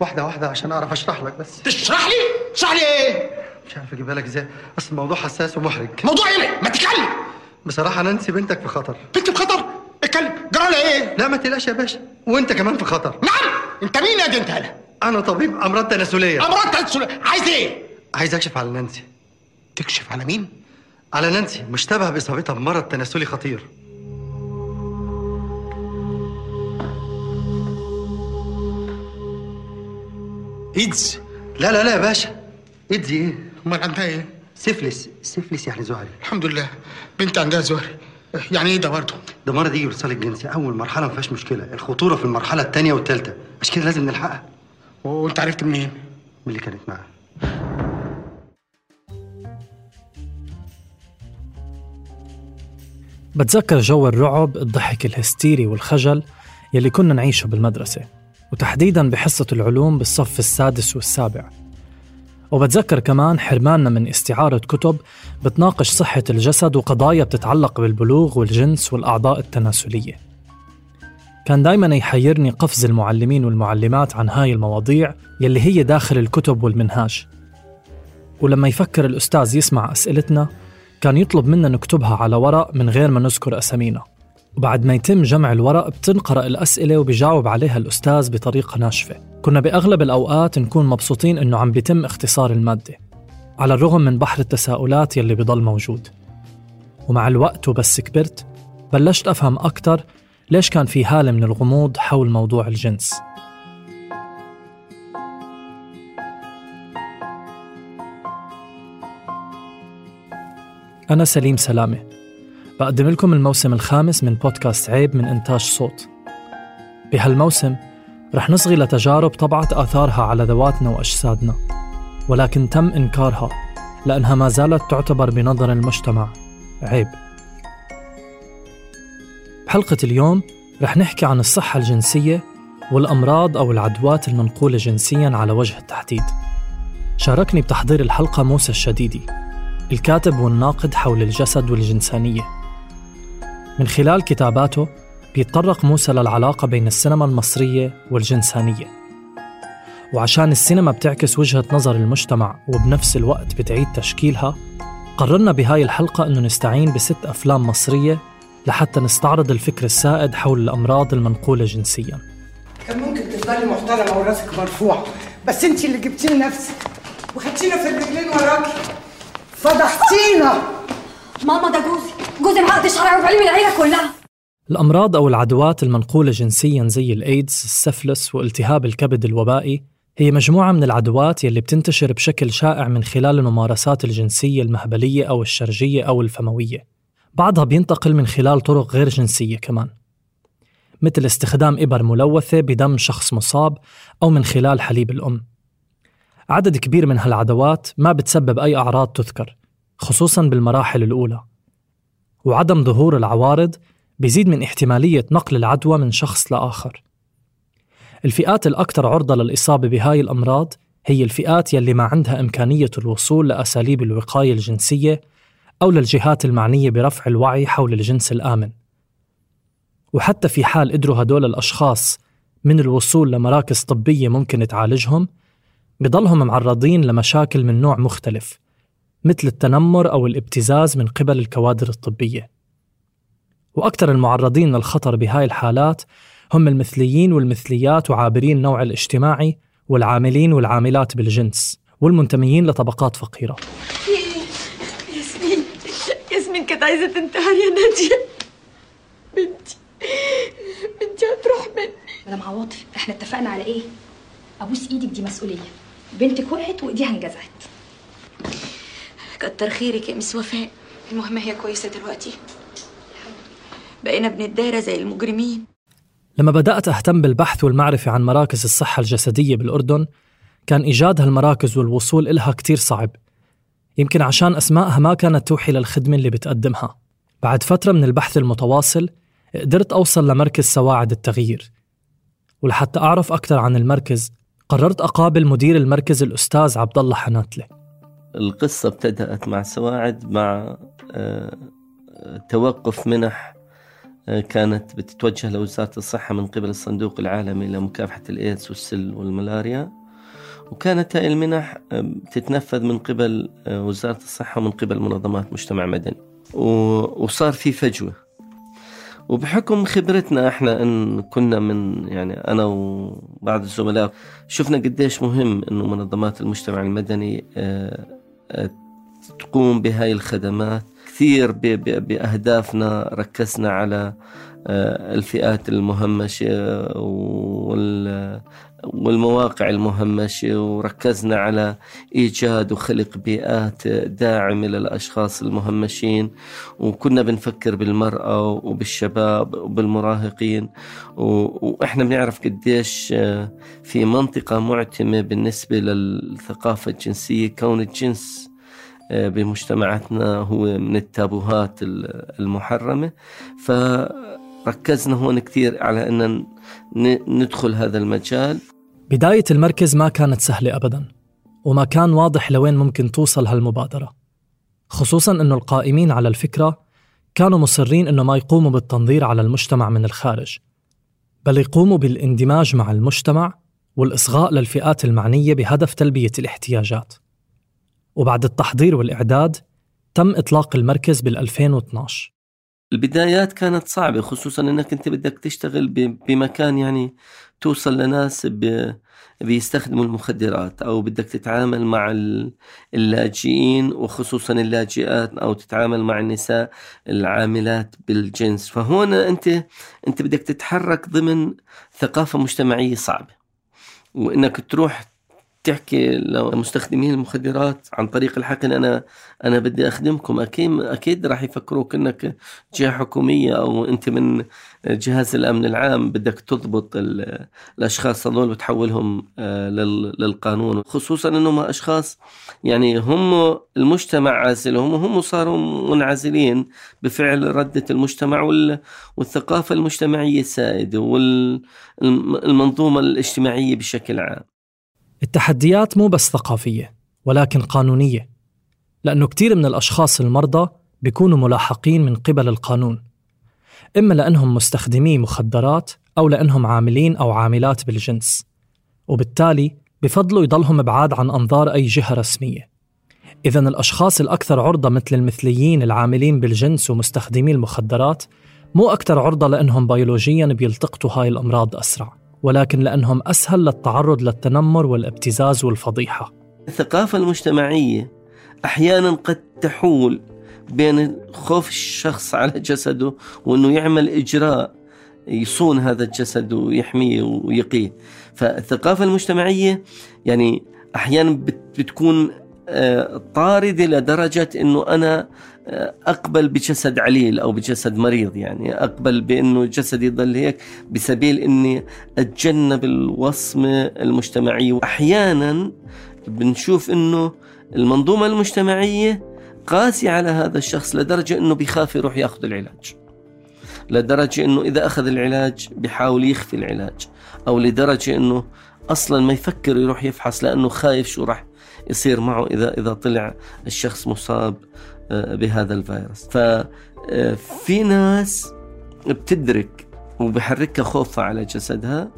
واحدة واحدة عشان أعرف أشرح لك بس تشرح لي؟ تشرح لي إيه؟ مش عارف أجيبها لك إزاي أصل الموضوع حساس ومحرج موضوع إيه؟ ما تتكلم بصراحة نانسي بنتك في خطر بنت بخطر اتكلم جرى لها إيه؟ لا ما تقلقش يا باشا وأنت كمان في خطر نعم أنت مين يا دي انت هلا؟ أنا طبيب أمراض تناسلية أمراض تنسل عايز إيه؟ عايز أكشف على نانسي تكشف على مين؟ على نانسي مشتبه بإصابتها بمرض تناسلي خطير ايدز لا لا لا يا باشا. إيدز إيه؟ أمال عندها إيه؟ syphilis. syphilis يعني زهري. الحمد لله. بنت عندها زهري. يعني إيه ده برضه؟ ده مرض يجي بالاتصال الجنسي أول مرحلة ما فيهاش مشكلة. الخطورة في المرحلة الثانية والثالثة عشان كده لازم نلحقها. وأنت عرفت منين؟ من اللي كانت معاها. بتذكر جو الرعب الضحك الهستيري والخجل يلي كنا نعيشه بالمدرسة. وتحديدا بحصة العلوم بالصف السادس والسابع. وبتذكر كمان حرماننا من استعارة كتب بتناقش صحة الجسد وقضايا بتتعلق بالبلوغ والجنس والأعضاء التناسلية. كان دايما يحيرني قفز المعلمين والمعلمات عن هاي المواضيع يلي هي داخل الكتب والمنهاج. ولما يفكر الأستاذ يسمع أسئلتنا كان يطلب منا نكتبها على ورق من غير ما نذكر أسامينا. وبعد ما يتم جمع الورق بتنقرأ الأسئلة وبيجاوب عليها الأستاذ بطريقة ناشفة. كنا بأغلب الأوقات نكون مبسوطين إنه عم بيتم اختصار المادة على الرغم من بحر التساؤلات يلي بضل موجود. ومع الوقت وبس كبرت بلشت أفهم أكتر ليش كان في هالة من الغموض حول موضوع الجنس. أنا سليم سلامة. بقدم لكم الموسم الخامس من بودكاست عيب من إنتاج صوت. بهالموسم رح نصغي لتجارب طبعت آثارها على ذواتنا وأجسادنا ولكن تم إنكارها لأنها ما زالت تعتبر بنظر المجتمع عيب. بحلقة اليوم رح نحكي عن الصحة الجنسية والأمراض أو العدوات المنقولة جنسيا على وجه التحديد. شاركني بتحضير الحلقة موسى الشديدي الكاتب والناقد حول الجسد والجنسانية. من خلال كتاباته بيتطرق موسى للعلاقة بين السينما المصرية والجنسانية. وعشان السينما بتعكس وجهة نظر المجتمع وبنفس الوقت بتعيد تشكيلها قررنا بهاي الحلقة أنه نستعين بست أفلام مصرية لحتى نستعرض الفكر السائد حول الأمراض المنقولة جنسياً. كان ممكن تفضلي محترمة وراسك مرفوع بس انت اللي جبتي لنفسك وخدتينا في الرجلين وراكي. فضحتينا. ماما ده جوزي. جوزي معقد شرعي وبعلم العيله كلها. الأمراض أو العدوات المنقولة جنسيا زي الإيدز، السفلس والتهاب الكبد الوبائي هي مجموعة من العدوات يلي بتنتشر بشكل شائع من خلال الممارسات الجنسية المهبلية أو الشرجية أو الفموية. بعضها بينتقل من خلال طرق غير جنسية كمان مثل استخدام إبر ملوثة بدم شخص مصاب أو من خلال حليب الأم. عدد كبير من هالعدوات ما بتسبب أي أعراض تذكر خصوصا بالمراحل الأولى. وعدم ظهور العوارض بيزيد من احتمالية نقل العدوى من شخص لآخر. الفئات الأكثر عرضة للإصابة بهاي الأمراض هي الفئات يلي ما عندها إمكانية الوصول لأساليب الوقاية الجنسية أو للجهات المعنية برفع الوعي حول الجنس الآمن. وحتى في حال قدروا هدول الأشخاص من الوصول لمراكز طبية ممكن تعالجهم بضلهم معرضين لمشاكل من نوع مختلف. مثل التنمر أو الابتزاز من قبل الكوادر الطبية. وأكثر المعرضين للخطر بهاي الحالات هم المثليين والمثليات وعابرين النوع الاجتماعي والعاملين والعاملات بالجنس والمنتميين لطبقات فقيرة. ياسمين ياسمين كانت عايزة تنتحر يا نادية. بنتي بنتي هتروح مني. مدام عواطف إحنا اتفقنا على إيه؟ أبوس إيدك دي مسؤولية. بنتك وقعت وإيديها انجزعت. كتر خيرك يا مس وفاء. المهم هي كويسة دلوقتي. بقينا بنتدارى زي المجرمين. لما بدأت أهتم بالبحث والمعرفة عن مراكز الصحة الجسدية بالأردن كان إيجاد هالمراكز والوصول إلها كتير صعب. يمكن عشان أسمائها ما كانت توحي للخدمة اللي بتقدمها. بعد فترة من البحث المتواصل قدرت أوصل لمركز سواعد التغيير. ولحتى أعرف أكثر عن المركز قررت أقابل مدير المركز الأستاذ عبد الله حناتلة. القصة ابتدأت مع سواعد مع آه، توقف منح آه، كانت بتتوجه لوزارة الصحة من قبل الصندوق العالمي لمكافحة الإيدز والسل والملاريا. وكانت هاي المنح آه، تتنفذ من قبل وزارة الصحة ومن قبل منظمات مجتمع مدني. وصار في فجوة. وبحكم خبرتنا إحنا ان كنا من يعني أنا وبعض الزملاء شفنا قديش مهم انه منظمات المجتمع المدني تقوم بهاي الخدمات. كثير بأهدافنا ركزنا على الفئات المهمشة والمواقع المهمشة وركزنا على إيجاد وخلق بيئات داعمة للأشخاص المهمشين. وكنا بنفكر بالمرأة وبالشباب وبالمراهقين. وإحنا بنعرف قديش آه، في منطقة معتمة بالنسبة للثقافة الجنسية. كون الجنس آه، بمجتمعاتنا هو من التابوهات المحرمة. فركزنا هون كثير على أن ندخل هذا المجال. بداية المركز ما كانت سهلة أبدا وما كان واضح لوين ممكن توصل هالمبادرة خصوصا أنه القائمين على الفكرة كانوا مصرين أنه ما يقوموا بالتنظير على المجتمع من الخارج بل يقوموا بالاندماج مع المجتمع والإصغاء للفئات المعنية بهدف تلبية الاحتياجات. وبعد التحضير والإعداد تم إطلاق المركز بال 2012 البدايات كانت صعبة خصوصا إنك أنت بدك تشتغل بمكان يعني توصل لناس بيستخدموا المخدرات أو بدك تتعامل مع اللاجئين وخصوصا اللاجئات أو تتعامل مع النساء العاملات بالجنس. فهون أنت أنت بدك تتحرك ضمن ثقافة مجتمعية صعبة. وإنك تروح تحكي لمستخدمين المخدرات عن طريق الحقن أنا أنا بدي أخدمكم. أكيد أكيد راح يفكروك إنك جهة حكومية أو أنت من جهاز الأمن العام. بدك تضبط الأشخاص هذول وتحولهم آه، للقانون. خصوصا إنهم أشخاص يعني هم المجتمع عازلهم وهم صاروا منعزلين بفعل ردة المجتمع والثقافة المجتمعية السائدة والمنظومه الاجتماعية بشكل عام. التحديات مو بس ثقافية ولكن قانونية لأنه كتير من الأشخاص المرضى بيكونوا ملاحقين من قبل القانون. إما لأنهم مستخدمي مخدرات أو لأنهم عاملين أو عاملات بالجنس وبالتالي بفضلوا يضلهم بعاد عن أنظار أي جهة رسمية. إذا الأشخاص الأكثر عرضة مثل المثليين العاملين بالجنس ومستخدمي المخدرات مو أكثر عرضة لأنهم بيولوجيا بيلتقطوا هاي الأمراض أسرع. ولكن لأنهم أسهل للتعرض للتنمر والابتزاز والفضيحة. الثقافة المجتمعية أحيانا قد تحول بين خوف الشخص على جسده وأنه يعمل إجراء يصون هذا الجسد ويحميه ويقيه. فالثقافة المجتمعية يعني أحيانا بتكون آه، طاردة لدرجة أنه أنا أقبل بجسد عليل أو بجسد مريض يعني أقبل بأنه جسدي يضل هيك بسبيل إني أتجنب الوصمه المجتمعيه واحيانا بنشوف إنه المنظومة المجتمعية قاسية على هذا الشخص لدرجة إنه بيخاف يروح يأخذ العلاج. لدرجة إنه إذا أخذ العلاج بيحاول يخفي العلاج أو لدرجة إنه أصلا ما يفكر يروح يفحص لأنه خايف شو راح يصير معه إذا إذا طلع الشخص مصاب بهذا الفيروس ففي ناس بتدرك وبحركها خوفها على جسدها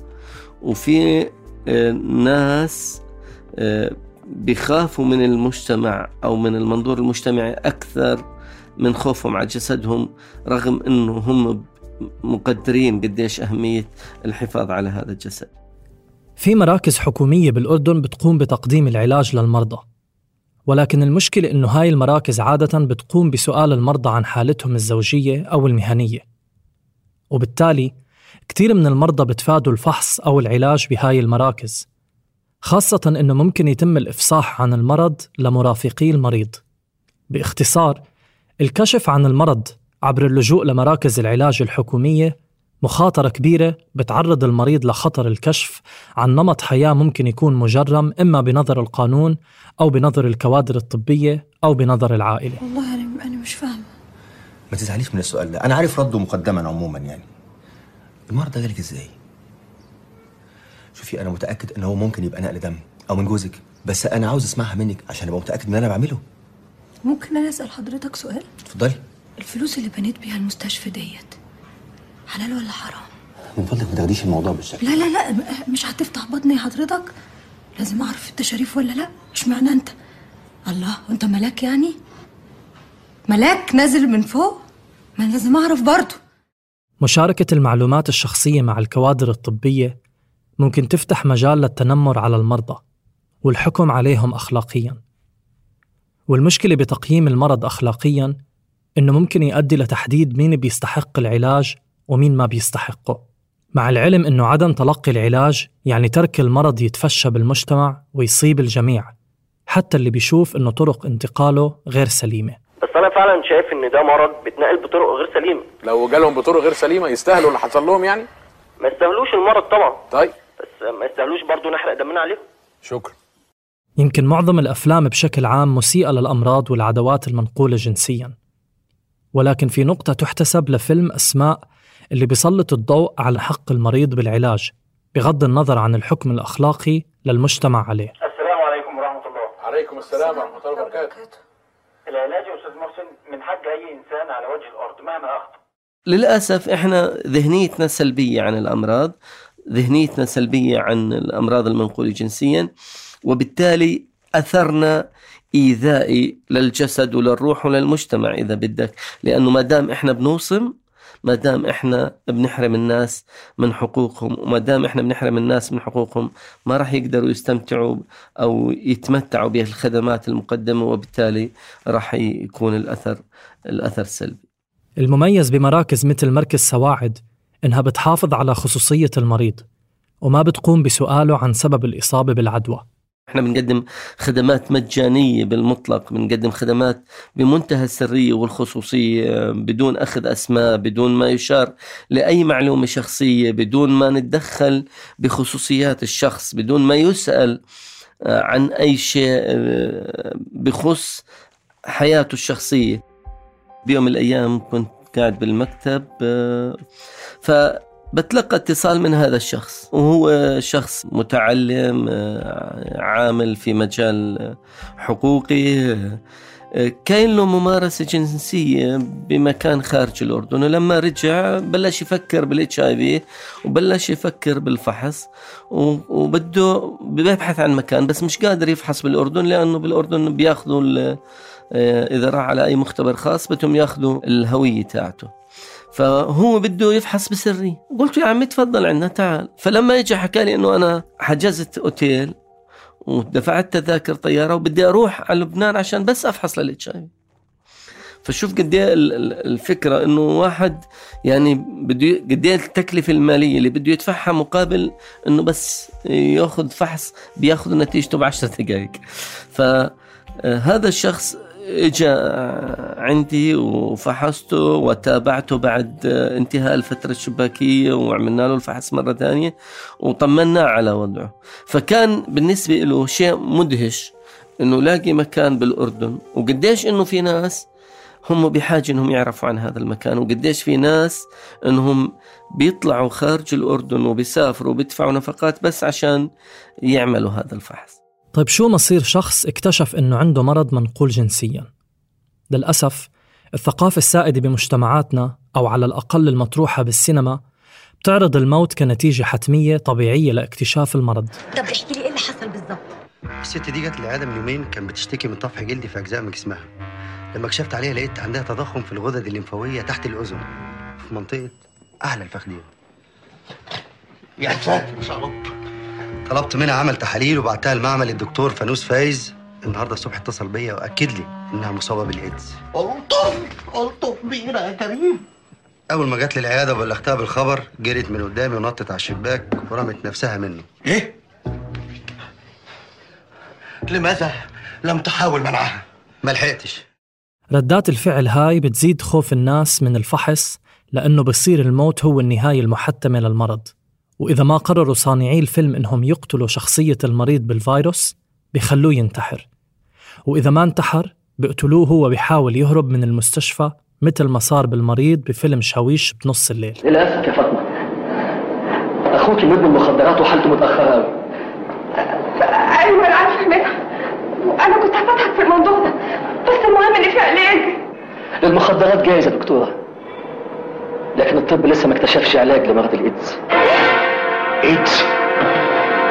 وفي آه، ناس آه، بيخافوا من المجتمع أو من المنظور المجتمعي أكثر من خوفهم على جسدهم رغم إنه هم مقدرين قديش أهمية الحفاظ على هذا الجسد. في مراكز حكومية بالأردن بتقوم بتقديم العلاج للمرضى ولكن المشكلة إنه هاي المراكز عادة بتقوم بسؤال المرضى عن حالتهم الزوجية أو المهنية. وبالتالي كتير من المرضى بتفادوا الفحص أو العلاج بهاي المراكز خاصة أنه ممكن يتم الإفصاح عن المرض لمرافقي المريض. باختصار الكشف عن المرض عبر اللجوء لمراكز العلاج الحكومية مخاطرة كبيرة بتعرض المريض لخطر الكشف عن نمط حياة ممكن يكون مجرم إما بنظر القانون أو بنظر الكوادر الطبية أو بنظر العائلة. والله أنا أنا مش فاهمة. ما تزعليش من السؤال ده. أنا عارف رده مقدما عموما يعني. المرض ده جالك إزاي؟ شوفي أنا متأكد إن هو ممكن يبقى نقل دم أو من جوزك بس أنا عاوز أسمعها منك عشان أبقى متأكد إن أنا بعمله. ممكن أنا أسأل حضرتك سؤال؟ اتفضلي. الفلوس اللي بنيت بيها المستشفى ديت حلال ولا حرام؟ من فضلك ما تاخديش الموضوع بالشكل لا لا لا مش هتفتح بطني حضرتك لازم أعرف أنت شريف ولا لا. اشمعنى أنت؟ الله وأنت ملاك يعني؟ ملاك نازل من فوق؟ ما لازم أعرف برضه. مشاركة المعلومات الشخصية مع الكوادر الطبية ممكن تفتح مجال للتنمر على المرضى والحكم عليهم أخلاقياً. والمشكلة بتقييم المرض أخلاقياً إنه ممكن يؤدي لتحديد مين بيستحق العلاج ومين ما بيستحقه. مع العلم إنه عدم تلقي العلاج يعني ترك المرض يتفشى بالمجتمع ويصيب الجميع، حتى اللي بيشوف إنه طرق انتقاله غير سليمة. بس أنا فعلا شايف إن ده مرض بيتنقل بطرق غير سليمة. لو جالهم بطرق غير سليمة يستاهلوا اللي حصل لهم يعني؟ ما يستاهلوش المرض طبعا. طيب. بس ما يستاهلوش برضه نحرق دمنا عليهم. شكرا. يمكن معظم الأفلام بشكل عام مسيئة للأمراض والعدوات المنقولة جنسيا. ولكن في نقطة تحتسب لفيلم أسماء اللي بيسلط الضوء على حق المريض بالعلاج بغض النظر عن الحكم الأخلاقي للمجتمع عليه. السلام عليكم ورحمة الله. عليكم السلام ورحمة الله وبركاته. العلاج يا أستاذ محسن من حق أي إنسان على وجه الأرض مهما أخطأ. للأسف إحنا ذهنيتنا سلبية عن الأمراض ذهنيتنا سلبية عن الأمراض المنقولة جنسيا وبالتالي أثرنا إيذائي للجسد وللروح وللمجتمع إذا بدك. لأنه ما دام إحنا بنوصم ما دام إحنا بنحرم الناس من حقوقهم وما دام إحنا بنحرم الناس من حقوقهم ما راح يقدروا يستمتعوا أو يتمتعوا بالخدمات المقدمة وبالتالي راح يكون الأثر الأثر سلبي. المميز بمراكز مثل مركز سواعد إنها بتحافظ على خصوصية المريض وما بتقوم بسؤاله عن سبب الإصابة بالعدوى. إحنا بنقدم خدمات مجانية بالمطلق بنقدم خدمات بمنتهى السرية والخصوصية بدون أخذ أسماء بدون ما يشار لأي معلومة شخصية بدون ما نتدخل بخصوصيات الشخص بدون ما يسأل آه، عن أي شيء آه، بخص حياته الشخصية. بيوم الأيام كنت قاعد بالمكتب آه، فبتلقى اتصال من هذا الشخص. وهو شخص متعلم آه، عامل في مجال حقوقي آه، كاين له ممارسة جنسية بمكان خارج الأردن. ولما رجع بلش يفكر بالاتش اي في وبلش يفكر بالفحص وبده بيبحث عن مكان بس مش قادر يفحص بالأردن لأنه بالأردن بياخذوا آه، إذا راح على أي مختبر خاص بدهم ياخذوا الهوية تاعته. فهو بده يفحص بسري. قلت يا عمي تفضل عندنا تعال. فلما اجى حكى لي إنه أنا حجزت أوتيل ودفعت تذاكر طيارة وبدي أروح على لبنان عشان بس أفحص للإتش آي فشوف قد إيه ال- ال- الفكرة إنه واحد يعني بده قد إيه التكلفة المالية اللي بده يدفعها مقابل إنه بس ياخذ فحص بياخذ نتيجته بعشر دقائق فهذا الشخص اجى عندي وفحصته وتابعته بعد انتهاء الفترة الشباكية وعملنا له الفحص مرة ثانية وطمنا على وضعه. فكان بالنسبة له شيء مدهش إنه لاقي مكان بالأردن وقديش إنه في ناس هم بحاجة إنهم يعرفوا عن هذا المكان وقديش في ناس إنهم بيطلعوا خارج الأردن وبيسافروا وبيدفعوا نفقات بس عشان يعملوا هذا الفحص. طيب شو مصير شخص اكتشف إنه عنده مرض منقول جنسيا؟ للأسف الثقافة السائدة بمجتمعاتنا أو على الأقل المطروحة بالسينما بتعرض الموت كنتيجة حتمية طبيعية لاكتشاف المرض. طب احكي لي إيه اللي حصل بالظبط الست دي جت العياده من يومين كانت بتشتكي من طفح جلدي في أجزاء من جسمها. لما كشفت عليها لقيت عندها تضخم في الغدد الليمفاوية تحت الأذن في منطقة اعلى الفخذين يا ساتر يا رب. طلبت منها عمل تحاليل وبعتها المعمل الدكتور فانوس فايز. النهارده الصبح اتصل بيا وأكد لي إنها مصابة بالإيدز. ألطف ألطف بينا يا كريم. أول ما جت لي العيادة وبلغتها بالخبر جريت من قدامي ونطت على الشباك ورمت نفسها منه إيه؟ لماذا لم تحاول منعها؟ ما لحقتش. ردات الفعل هاي بتزيد خوف الناس من الفحص لأنه بصير الموت هو النهاية المحتمة للمرض. وإذا ما قرروا صانعي الفيلم إنهم يقتلوا شخصية المريض بالفيروس بيخلوه ينتحر. وإذا ما انتحر بيقتلوه هو بيحاول يهرب من المستشفى مثل ما صار بالمريض بفيلم شاويش بنص الليل. للأسف يا فاطمة. أخوك مدمن مخدرات وحالته متأخرة أوي. أيوه أنا عارفة منها وأنا كنت هفتحك في الموضوع ده. بس المهم ان في علاج المخدرات جايزة يا دكتورة. لكن الطب لسه ما اكتشفش علاج لمرض الإيدز. ايدز.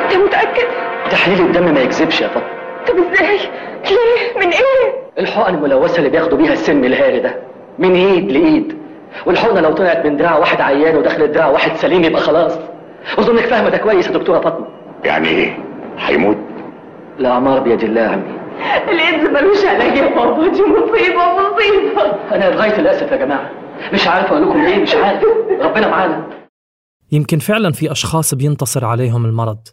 انت متأكد؟ تحليل الدم ما يكذبش يا فاطمة طب إزاي؟ ليه؟ من إيه؟ الحقن الملوثة اللي بياخدوا بيها السم الهاري ده. من ايد لإيد. والحقنة لو طلعت من دراع واحد عيان ودخلت دراع واحد سليم يبقى خلاص. اظنك فاهمة ده كويس يا دكتورة فاطمة. يعني إيه؟ هيموت؟ الأعمار بيد الله يا عمي الإيدز ملوش علاج يا بابا دي مصيبة مصيبة. أنا بغاية الأسف يا جماعة. مش عارف أقول لكم إيه مش عارف. ربنا معانا. يمكن فعلا في أشخاص بينتصر عليهم المرض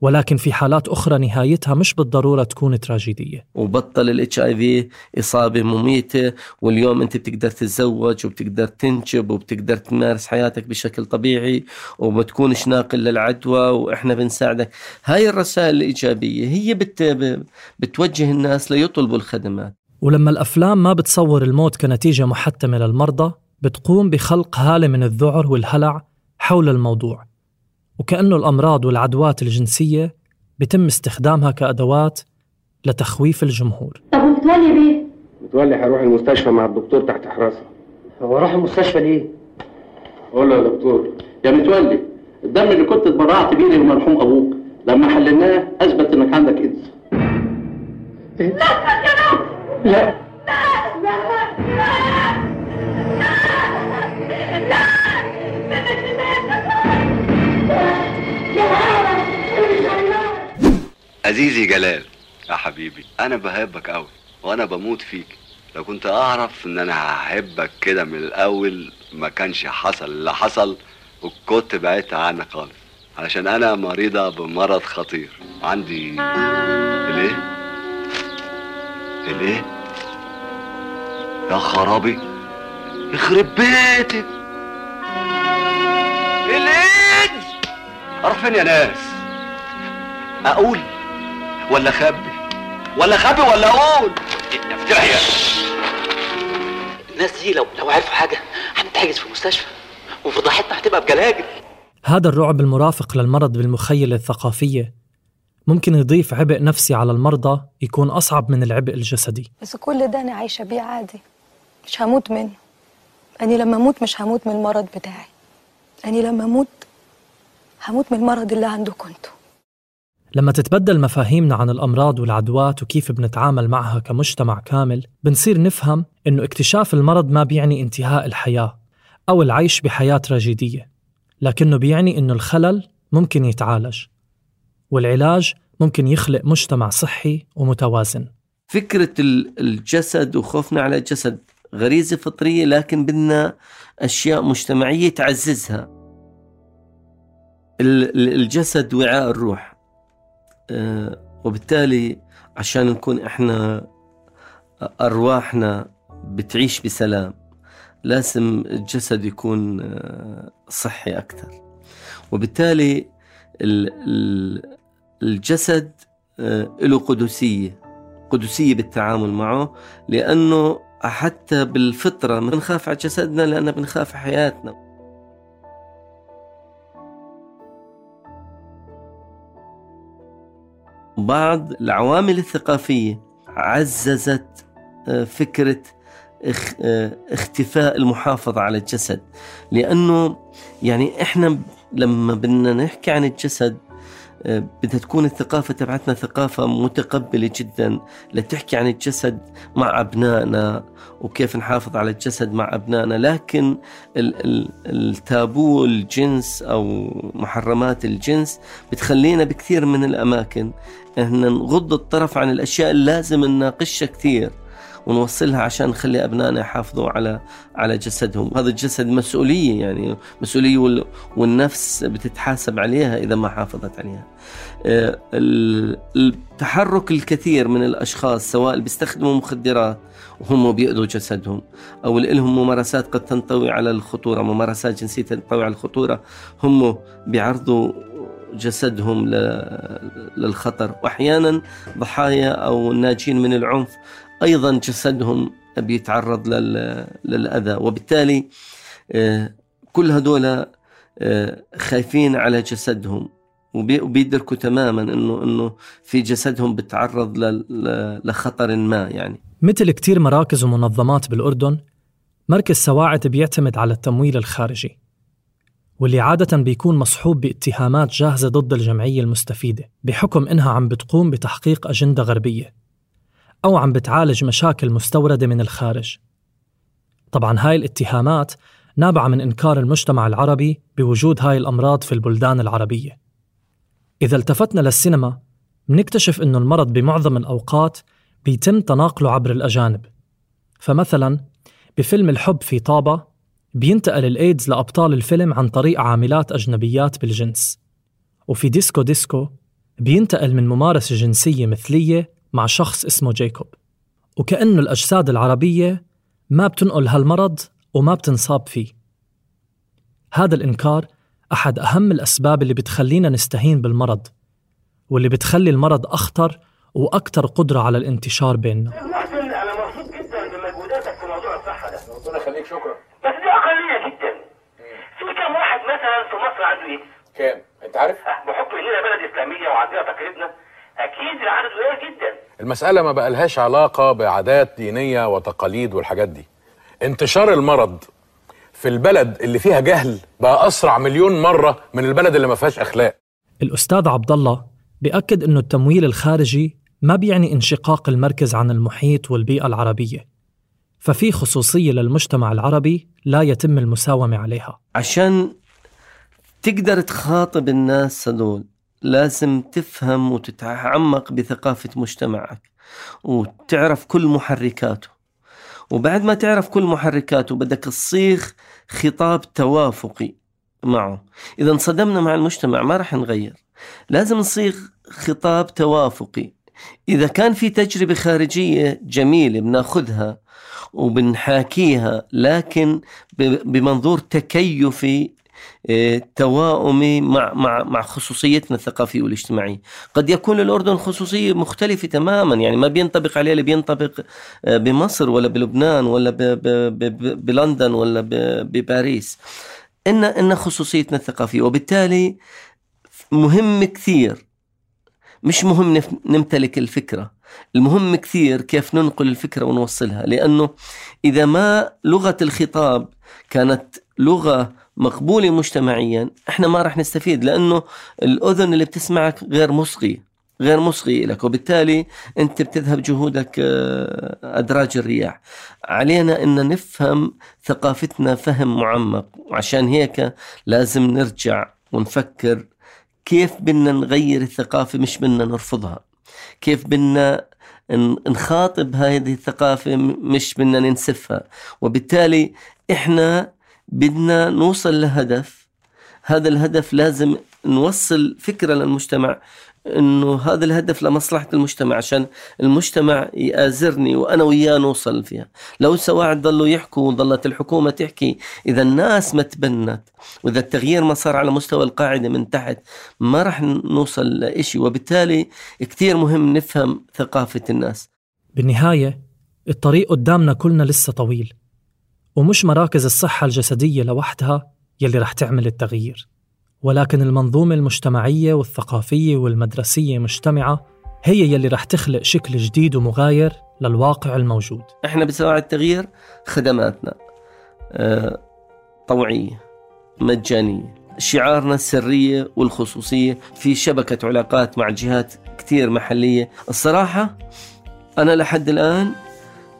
ولكن في حالات أخرى نهايتها مش بالضرورة تكون تراجيدية. وبطل الإتش آي في إصابة مميتة واليوم أنت بتقدر تتزوج وبتقدر تنجب وبتقدر تمارس حياتك بشكل طبيعي وبتكونش ناقل للعدوى وإحنا بنساعدك. هاي الرسائل الإيجابية هي بت بتوجه الناس ليطلبوا الخدمات. ولما الأفلام ما بتصور الموت كنتيجة محتمة للمرضى بتقوم بخلق هالة من الذعر والهلع حول الموضوع وكأنه الأمراض والعدوات الجنسية بتم استخدامها كأدوات لتخويف الجمهور طب ومتولي بيه متولي هيروح المستشفى مع الدكتور تحت حراسه هو راح المستشفى ليه؟ قول له يا دكتور يا متولي الدم اللي كنت اتبرعت بيه للمرحوم أبوك لما حللناه اثبت انك عندك ايدز لا عزيزي جلال يا حبيبي أنا بحبك قوي وأنا بموت فيك. لو كنت أعرف إن أنا هحبك كده من الأول ما كانش حصل اللي حصل وكنت بعدت عنك خالص. علشان أنا مريضة بمرض خطير. عندي الإيه؟ الإيه؟ يا خرابي يخرب بيتك. الايدز أروح فين يا ناس. أقول ولا خبي ولا خبي ولا أقول افتحيا الناس دي لو لو عرفوا حاجة هنتحجز في المستشفى وفضحتنا هتبقى بجلاجل. هذا الرعب المرافق للمرض بالمخيلة الثقافية. ممكن يضيف عبء نفسي على المرضى يكون أصعب من العبء الجسدي. بس كل ده أنا عايشة بيه عادي مش هموت منه. أني لما أموت مش هموت من المرض بتاعي. أني لما أموت هموت من المرض اللي عندكم أنتوا. لما تتبدل مفاهيمنا عن الأمراض والعدوات وكيف بنتعامل معها كمجتمع كامل بنصير نفهم إنه اكتشاف المرض ما بيعني انتهاء الحياة أو العيش بحياة تراجيدية لكنه بيعني إنه الخلل ممكن يتعالج والعلاج ممكن يخلق مجتمع صحي ومتوازن. فكرة ال- الجسد وخوفنا على الجسد غريزة فطرية لكن بدنا أشياء مجتمعية تعززها. ال- ال- الجسد وعاء الروح. وبالتالي عشان نكون إحنا أرواحنا بتعيش بسلام لازم الجسد يكون آه، صحي أكثر. وبالتالي ال- ال- الجسد آه، له قدسية قدسية بالتعامل معه لأنه حتى بالفطرة بنخاف على جسدنا لأن بنخاف على حياتنا. بعض العوامل الثقافية عززت آه، فكرة آه، اختفاء المحافظة على الجسد. لأنه يعني إحنا لما بدنا نحكي عن الجسد بدها تكون الثقافة تبعتنا ثقافة متقبلة جدا لتحكي عن الجسد مع أبنائنا وكيف نحافظ على الجسد مع أبنائنا. لكن ال- ال- التابو الجنس أو محرمات الجنس بتخلينا بكثير من الأماكن. إن نغض الطرف عن الأشياء اللي لازم نناقشها كثير. ونوصلها عشان نخلي أبنائنا يحافظوا على على جسدهم. هذا الجسد مسؤولية يعني مسؤولية والنفس بتتحاسب عليها إذا ما حافظت عليها. آه، التحرك الكثير من الأشخاص سواء بيستخدموا مخدرات وهم بيأذوا جسدهم أو اللي لهم ممارسات قد تنطوي على الخطورة ممارسات جنسية تنطوي على الخطورة هم بيعرضوا جسدهم للخطر. واحيانا ضحايا أو ناجين من العنف أيضا جسدهم بيتعرض للأذى وبالتالي آه، كل هذول آه، خايفين على جسدهم وبيدركوا تماما إنه إنه في جسدهم بتعرض لخطر ما يعني. مثل كتير مراكز ومنظمات بالأردن مركز سواعد بيعتمد على التمويل الخارجي واللي عادة بيكون مصحوب باتهامات جاهزة ضد الجمعية المستفيدة بحكم إنها عم بتقوم بتحقيق أجندة غربية. أو عم بتعالج مشاكل مستوردة من الخارج. طبعا هاي الاتهامات نابعة من إنكار المجتمع العربي بوجود هاي الأمراض في البلدان العربية. إذا التفتنا للسينما منكتشف إنه المرض بمعظم الأوقات بيتم تناقله عبر الأجانب. فمثلا بفيلم الحب في طابة بينتقل الإيدز لأبطال الفيلم عن طريق عاملات أجنبيات بالجنس. وفي ديسكو ديسكو بينتقل من ممارسة جنسية مثلية مع شخص اسمه جيكوب وكأنه الأجساد العربية ما بتنقل هالمرض وما بتنصاب فيه هذا الإنكار أحد أهم الأسباب اللي بتخلينا نستهين بالمرض واللي بتخلي المرض أخطر وأكثر قدرة على الانتشار بيننا محسن أنا مبسوط جدا بمجهوداتك في موضوع الصحة ده ربنا يخليك شكرا بس دي أقلية جدا في كم واحد مثلا في مصر عنده إيدز؟ كام؟ أنت عارف؟ بحكم إننا بلد إسلامية وعندنا تقاليدنا أكيد العدد قليل جدا المسألة ما بقالهاش علاقة بعادات دينية وتقاليد والحاجات دي. انتشار المرض في البلد اللي فيها جهل بقى أسرع مليون مرة من البلد اللي ما فيهاش أخلاق. الأستاذ عبد الله بيأكد أنه التمويل الخارجي ما بيعني انشقاق المركز عن المحيط والبيئة العربية ففي خصوصية للمجتمع العربي لا يتم المساومة عليها. عشان تقدر تخاطب الناس هذول لازم تفهم وتتعمق بثقافة مجتمعك وتعرف كل محركاته. وبعد ما تعرف كل محركاته بدك تصيغ خطاب توافقي معه. إذا انصدمنا مع المجتمع ما راح نغير. لازم نصيغ خطاب توافقي. إذا كان في تجربة خارجية جميلة بناخذها وبنحاكيها لكن بمنظور تكيفي توائمي مع مع مع خصوصيتنا الثقافية والاجتماعية، قد يكون الأردن خصوصية مختلفة تماما يعني ما بينطبق عليه اللي بينطبق آه، بمصر ولا بلبنان ولا بلندن ولا بباريس. ان إن خصوصيتنا الثقافية وبالتالي مهم كثير. مش مهم نمتلك الفكرة. المهم كثير كيف ننقل الفكرة ونوصلها لأنه إذا ما لغة الخطاب كانت لغة مقبولة مجتمعيا إحنا ما راح نستفيد لأنه الأذن اللي بتسمعك غير مصغي غير مصغي لك وبالتالي أنت بتذهب جهودك آه، أدراج الرياح. علينا إن نفهم ثقافتنا فهم معمق. وعشان هيك لازم نرجع ونفكر كيف بدنا نغير الثقافة مش بدنا نرفضها. كيف بدنا نخاطب هذه الثقافة مش بدنا ننسفها. وبالتالي إحنا بدنا نوصل لهدف. هذا الهدف لازم نوصل فكرة للمجتمع إنه هذا الهدف لمصلحة المجتمع عشان المجتمع يآزرني وأنا وياه نوصل فيها. لو سواعد ضلوا يحكوا وظلت الحكومة تحكي إذا الناس ما تبنت وإذا التغيير ما صار على مستوى القاعدة من تحت ما راح نوصل لشيء وبالتالي كثير مهم نفهم ثقافة الناس. بالنهاية الطريق قدامنا كلنا لسه طويل. ومش مراكز الصحة الجسدية لوحدها يلي رح تعمل التغيير ولكن المنظومة المجتمعية والثقافية والمدرسية مجتمعة هي يلي رح تخلق شكل جديد ومغاير للواقع الموجود. إحنا بسواعد التغيير خدماتنا آه طوعية مجانية شعارنا السرية والخصوصية في شبكة علاقات مع جهات كثير محلية. الصراحة أنا لحد الآن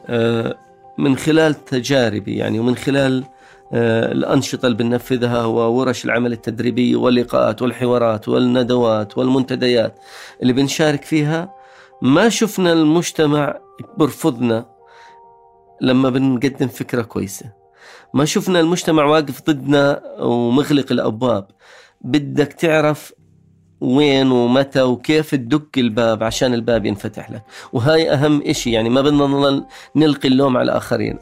آه من خلال تجاربي يعني ومن خلال آه، الأنشطة اللي بننفذها وورش العمل التدريبية واللقاءات والحوارات والندوات والمنتديات اللي بنشارك فيها. ما شفنا المجتمع برفضنا لما بنقدم فكرة كويسة. ما شفنا المجتمع واقف ضدنا ومغلق الأبواب. بدك تعرف وين ومتى وكيف تدق الباب عشان الباب ينفتح لك. وهاي أهم إشي يعني ما بدنا نلقي اللوم على الآخرين.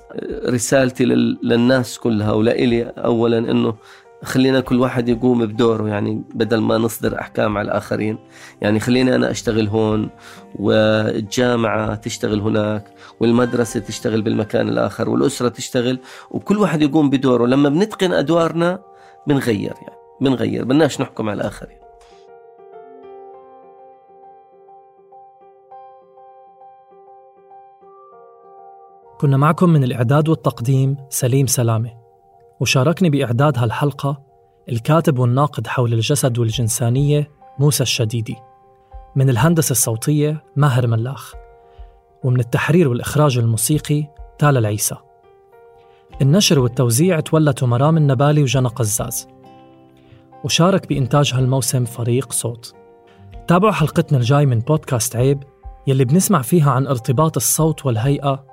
رسالتي للناس كلها ولإلي أولا أنه خلينا كل واحد يقوم بدوره يعني بدل ما نصدر أحكام على الآخرين. يعني خليني أنا أشتغل هون والجامعة تشتغل هناك والمدرسة تشتغل بالمكان الآخر والأسرة تشتغل وكل واحد يقوم بدوره. لما بنتقن أدوارنا بنغير يعني بنغير بدناش نحكم على الآخرين. كنا معكم من الإعداد والتقديم سليم سلامة. وشاركني بإعداد هالحلقة الكاتب والناقد حول الجسد والجنسانية موسى الشديدي. من الهندسة الصوتية ماهر ملاخ. ومن التحرير والإخراج الموسيقي تالا العيسى. النشر والتوزيع تولته مرام النبالي وجنى قزاز وشارك بإنتاج هالموسم فريق صوت. تابعوا حلقتنا الجاي من بودكاست عيب يلي بنسمع فيها عن ارتباط الصوت والهيئة